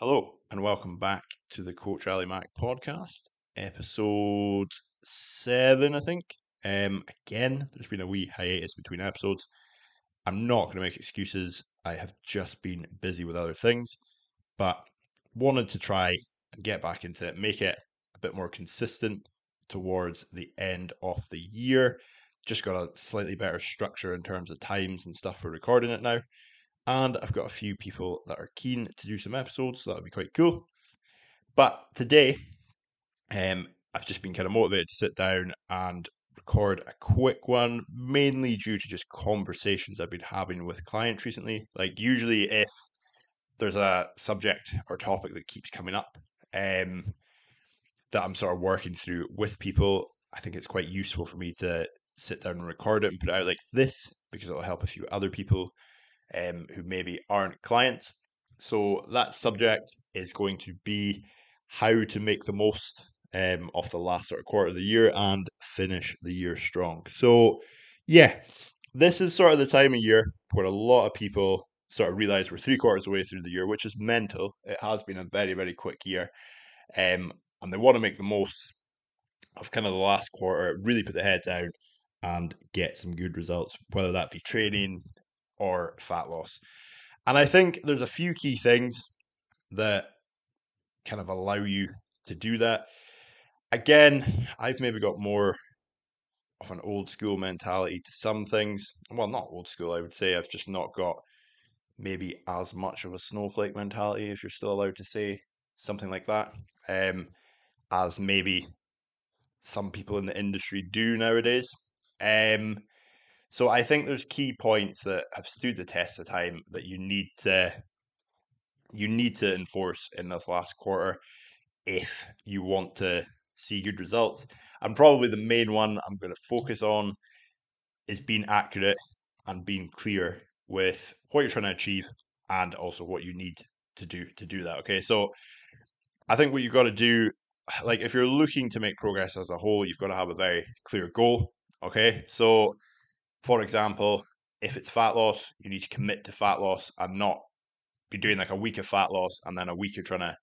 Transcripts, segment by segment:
Hello, and welcome back to the Coach Ali Mac podcast, episode seven, I think. Um, again, there's been a wee hiatus between episodes. I'm not going to make excuses. I have just been busy with other things, but wanted to try and get back into it, make it a bit more consistent towards the end of the year. Just got a slightly better structure in terms of times and stuff for recording it now. And I've got a few people that are keen to do some episodes, so that'll be quite cool. But today, um, I've just been kind of motivated to sit down and record a quick one, mainly due to just conversations I've been having with clients recently. Like, usually, if there's a subject or topic that keeps coming up um, that I'm sort of working through with people, I think it's quite useful for me to sit down and record it and put it out like this because it'll help a few other people um, who maybe aren't clients. So that subject is going to be how to make the most um, of the last sort of quarter of the year and finish the year strong. So yeah, this is sort of the time of year where a lot of people sort of realize we're three quarters away through the year, which is mental. It has been a very, very quick year. Um, and they want to make the most of kind of the last quarter, really put the head down and get some good results, whether that be training, or fat loss. And I think there's a few key things that kind of allow you to do that. Again, I've maybe got more of an old school mentality to some things. Well, not old school, I would say. I've just not got maybe as much of a snowflake mentality, if you're still allowed to say something like that, um, as maybe some people in the industry do nowadays. Um, so I think there's key points that have stood the test of time that you need to you need to enforce in this last quarter if you want to see good results. And probably the main one I'm going to focus on is being accurate and being clear with what you're trying to achieve and also what you need to do to do that. Okay, so I think what you've got to do, like if you're looking to make progress as a whole, you've got to have a very clear goal. Okay, so for example, if it's fat loss, you need to commit to fat loss and not be doing like a week of fat loss and then a week of trying to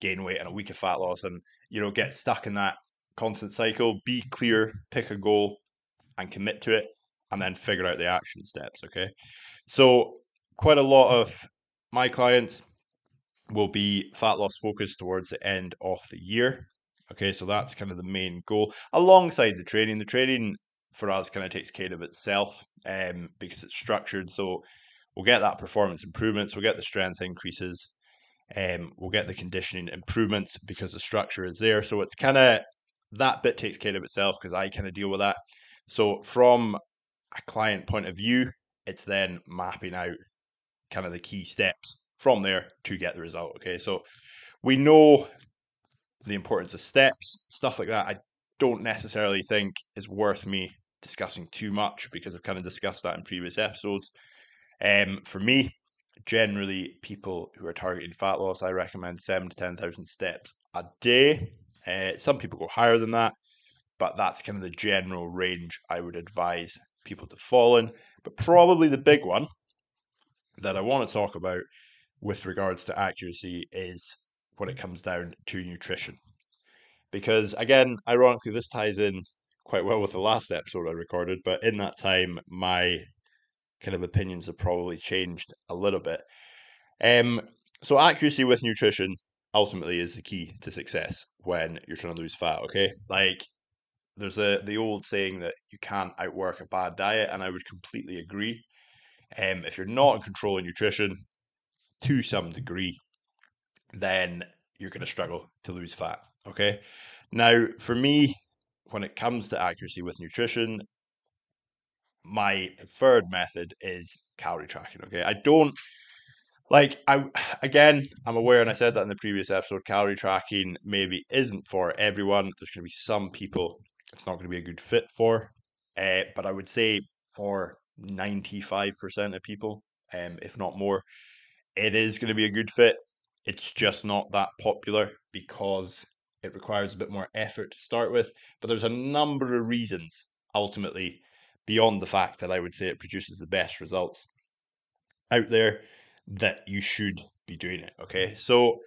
gain weight and a week of fat loss and you know get stuck in that constant cycle. Be clear, pick a goal and commit to it and then figure out the action steps, okay? So quite a lot of my clients will be fat loss focused towards the end of the year. Okay, so that's kind of the main goal alongside the training. The training for us kind of takes care of itself um, because it's structured. So we'll get that performance improvements, we'll get the strength increases, um, we'll get the conditioning improvements because the structure is there. So it's kind of that bit takes care of itself because I kind of deal with that. So from a client point of view, it's then mapping out kind of the key steps from there to get the result. Okay, so we know the importance of steps, stuff like that. I don't necessarily think is worth me discussing too much because I've kind of discussed that in previous episodes. Um, for me, generally, people who are targeting fat loss, I recommend seven to 10,000 steps a day. Uh, some people go higher than that, but that's kind of the general range I would advise people to fall in. But probably the big one that I want to talk about with regards to accuracy is when it comes down to nutrition. Because again, ironically, this ties in quite well with the last episode I recorded, but in that time, my kind of opinions have probably changed a little bit. Um, so accuracy with nutrition ultimately is the key to success when you're trying to lose fat. Okay, like there's a the old saying that you can't outwork a bad diet, and I would completely agree. Um, if you're not in control of nutrition to some degree, then you're going to struggle to lose fat. Okay, now for me, when it comes to accuracy with nutrition, my preferred method is calorie tracking. Okay, I don't like I again I'm aware, and I said that in the previous episode. Calorie tracking maybe isn't for everyone. There's going to be some people it's not going to be a good fit for, uh, but I would say for ninety five percent of people, um, if not more, it is going to be a good fit. It's just not that popular because it requires a bit more effort to start with, but there's a number of reasons ultimately beyond the fact that I would say it produces the best results out there that you should be doing it. Okay, so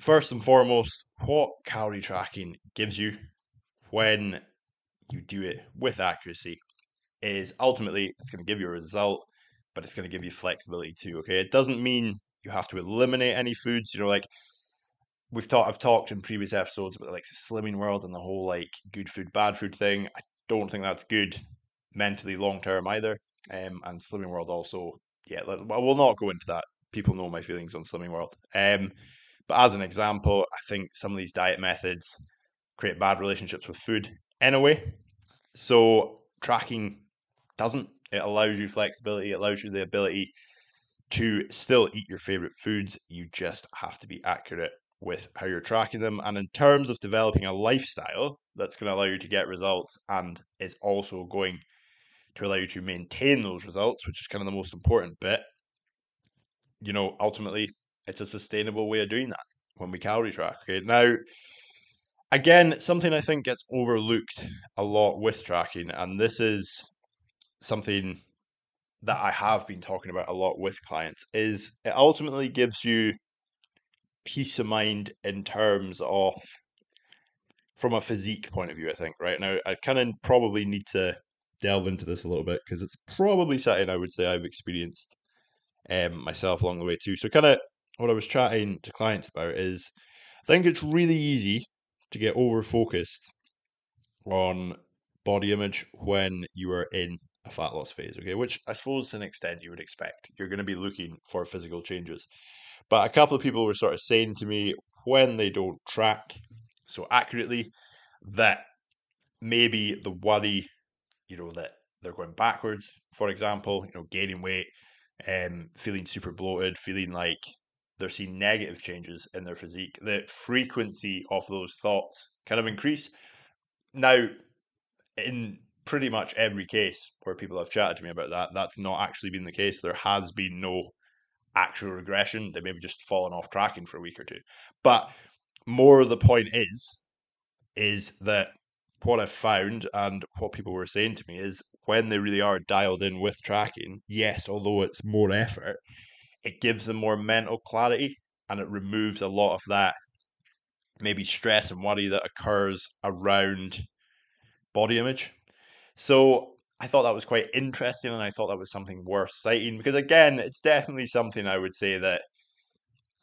first and foremost, what calorie tracking gives you when you do it with accuracy is ultimately it's going to give you a result, but it's going to give you flexibility too. Okay, it doesn't mean you have to eliminate any foods. You know, like we've talked, I've talked in previous episodes about like the slimming world and the whole like good food, bad food thing. I don't think that's good mentally long term either. Um, and slimming world also, yeah, I will not go into that. People know my feelings on slimming world. Um, but as an example, I think some of these diet methods create bad relationships with food anyway. So tracking doesn't. It allows you flexibility, it allows you the ability to still eat your favorite foods. You just have to be accurate with how you're tracking them. And in terms of developing a lifestyle that's going to allow you to get results and is also going to allow you to maintain those results, which is kind of the most important bit, you know, ultimately it's a sustainable way of doing that when we calorie track. Okay. Now, again, something I think gets overlooked a lot with tracking, and this is something that I have been talking about a lot with clients, is it ultimately gives you peace of mind in terms of from a physique point of view, I think, right? Now I kind of probably need to delve into this a little bit because it's probably something I would say I've experienced um, myself along the way too. So kind of what I was chatting to clients about is I think it's really easy to get over focused on body image when you are in a fat loss phase, okay? Which I suppose to an extent you would expect. You're going to be looking for physical changes. But a couple of people were sort of saying to me when they don't track so accurately that maybe the worry, you know, that they're going backwards, for example, you know, gaining weight, um, feeling super bloated, feeling like they're seeing negative changes in their physique, the frequency of those thoughts kind of increase. Now, in pretty much every case where people have chatted to me about that, that's not actually been the case. There has been no actual regression. They maybe just fallen off tracking for a week or two. But more the point is, is that what I've found and what people were saying to me is when they really are dialed in with tracking, yes, although it's more effort, it gives them more mental clarity and it removes a lot of that maybe stress and worry that occurs around body image. So I thought that was quite interesting and I thought that was something worth citing because again, it's definitely something I would say that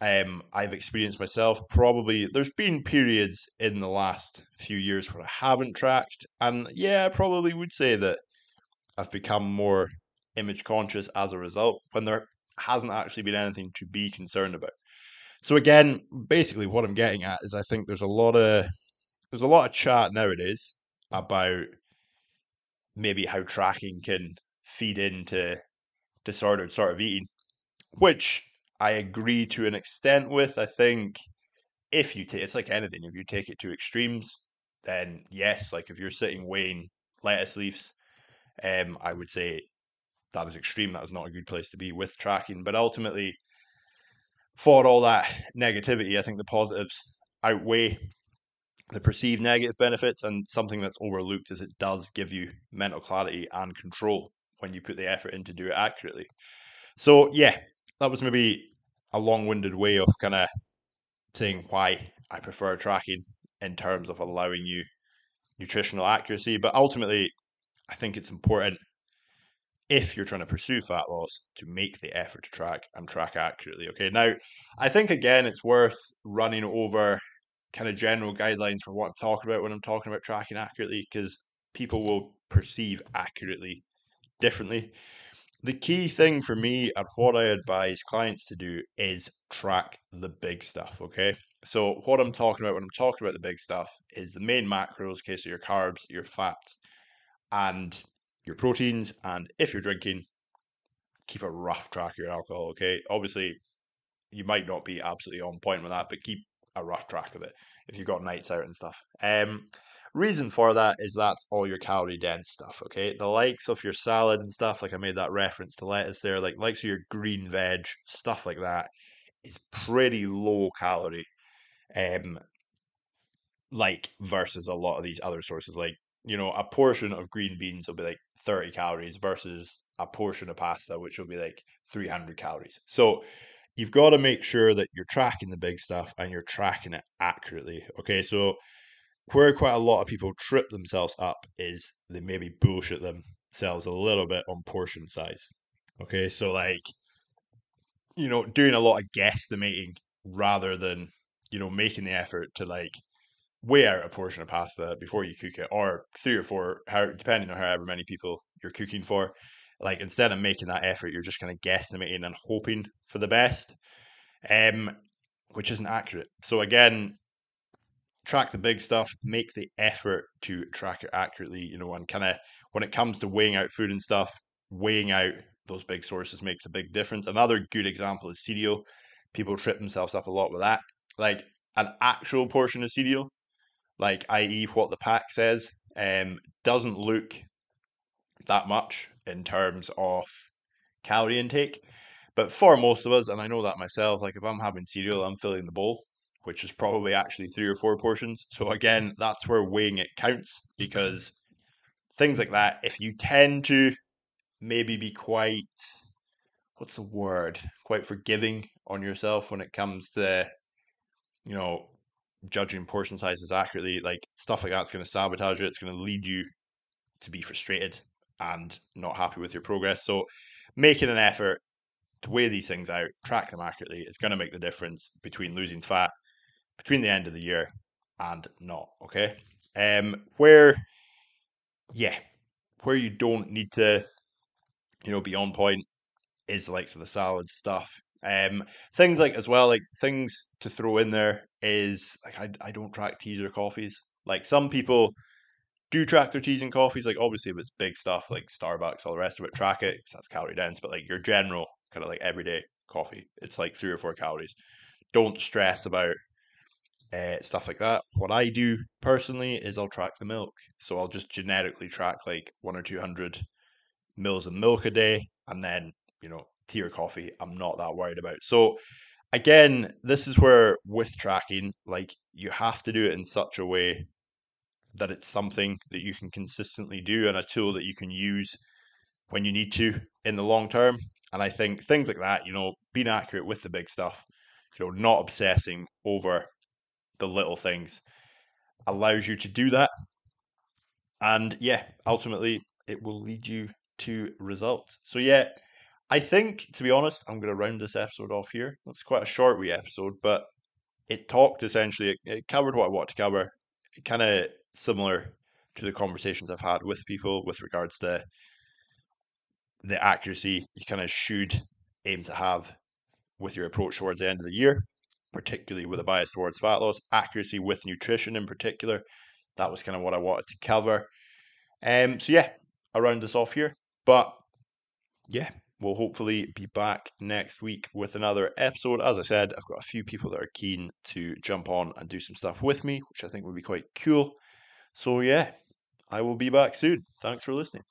um, I've experienced myself. Probably there's been periods in the last few years where I haven't tracked, and yeah, I probably would say that I've become more image conscious as a result when there hasn't actually been anything to be concerned about. So again, basically what I'm getting at is I think there's a lot of there's a lot of chat nowadays about maybe how tracking can feed into disordered sort of eating, which I agree to an extent with. I think if you take it's like anything, if you take it to extremes, then yes, like if you're sitting weighing lettuce leaves, um, I would say that is extreme. That is not a good place to be with tracking. But ultimately, for all that negativity, I think the positives outweigh the perceived negative benefits. And something that's overlooked is it does give you mental clarity and control when you put the effort in to do it accurately. So, yeah, that was maybe a long winded way of kind of saying why I prefer tracking in terms of allowing you nutritional accuracy. But ultimately, I think it's important if you're trying to pursue fat loss to make the effort to track and track accurately. Okay, now I think again it's worth running over kind of general guidelines for what I'm talking about when I'm talking about tracking accurately because people will perceive accurately differently. The key thing for me and what I advise clients to do is track the big stuff. Okay, so what I'm talking about when I'm talking about the big stuff is the main macros, okay, so your carbs, your fats, and your proteins, and if you're drinking, keep a rough track of your alcohol. Okay, obviously, you might not be absolutely on point with that, but keep a rough track of it if you've got nights out and stuff. Um, reason for that is that's all your calorie dense stuff. Okay, the likes of your salad and stuff, like I made that reference to lettuce there, like likes of your green veg stuff like that, is pretty low calorie. Um, like versus a lot of these other sources, like you know, a portion of green beans will be like 30 calories versus a portion of pasta, which will be like 300 calories. So you've got to make sure that you're tracking the big stuff and you're tracking it accurately. Okay, so where quite a lot of people trip themselves up is they maybe bullshit themselves a little bit on portion size. Okay, so like, you know, doing a lot of guesstimating rather than, you know, making the effort to like weigh out a portion of pasta before you cook it, or three or four, depending on however many people you're cooking for. Like instead of making that effort, you're just kind of guesstimating and hoping for the best, um, which isn't accurate. So again, track the big stuff, make the effort to track it accurately, you know, and kind of when it comes to weighing out food and stuff, weighing out those big sources makes a big difference. Another good example is cereal. People trip themselves up a lot with that. Like an actual portion of cereal, like i.e. what the pack says, um, doesn't look that much in terms of calorie intake. But for most of us, and I know that myself, like if I'm having cereal, I'm filling the bowl, which is probably actually three or four portions. So again, that's where weighing it counts because things like that, if you tend to maybe be quite what's the word? Quite forgiving on yourself when it comes to, you know, judging portion sizes accurately, like stuff like that's going to sabotage it. It's going to lead you to be frustrated and not happy with your progress. So, making an effort to weigh these things out, track them accurately, is going to make the difference between losing fat between the end of the year and not. Okay. Um, where, yeah, where you don't need to, you know, be on point is the likes of the salad stuff. Um, things like as well, like things to throw in there is like I, I don't track teas or coffees. Like some people do track their teas and coffees. Like obviously if it's big stuff like Starbucks, all the rest of it, track it because that's calorie dense. But like your general kind of like everyday coffee, it's like three or four calories. Don't stress about uh, stuff like that. What I do personally is I'll track the milk. So I'll just genetically track like one or two hundred mils of milk a day, and then you know tea or coffee. I'm not that worried about. So again, this is where with tracking, like you have to do it in such a way that it's something that you can consistently do and a tool that you can use when you need to in the long term. And I think things like that, you know, being accurate with the big stuff, you know, not obsessing over the little things allows you to do that. And yeah, ultimately, it will lead you to results. So, yeah, I think, to be honest, I'm going to round this episode off here. That's quite a short wee episode, but it talked essentially, it, it covered what I want to cover. It Kind of similar to the conversations I've had with people with regards to the accuracy you kind of should aim to have with your approach towards the end of the year, particularly with a bias towards fat loss, accuracy with nutrition in particular. That was kind of what I wanted to cover. Um, so yeah, I round this off here. But yeah, we'll hopefully be back next week with another episode. As I said, I've got a few people that are keen to jump on and do some stuff with me, which I think would be quite cool. So, yeah, I will be back soon. Thanks for listening.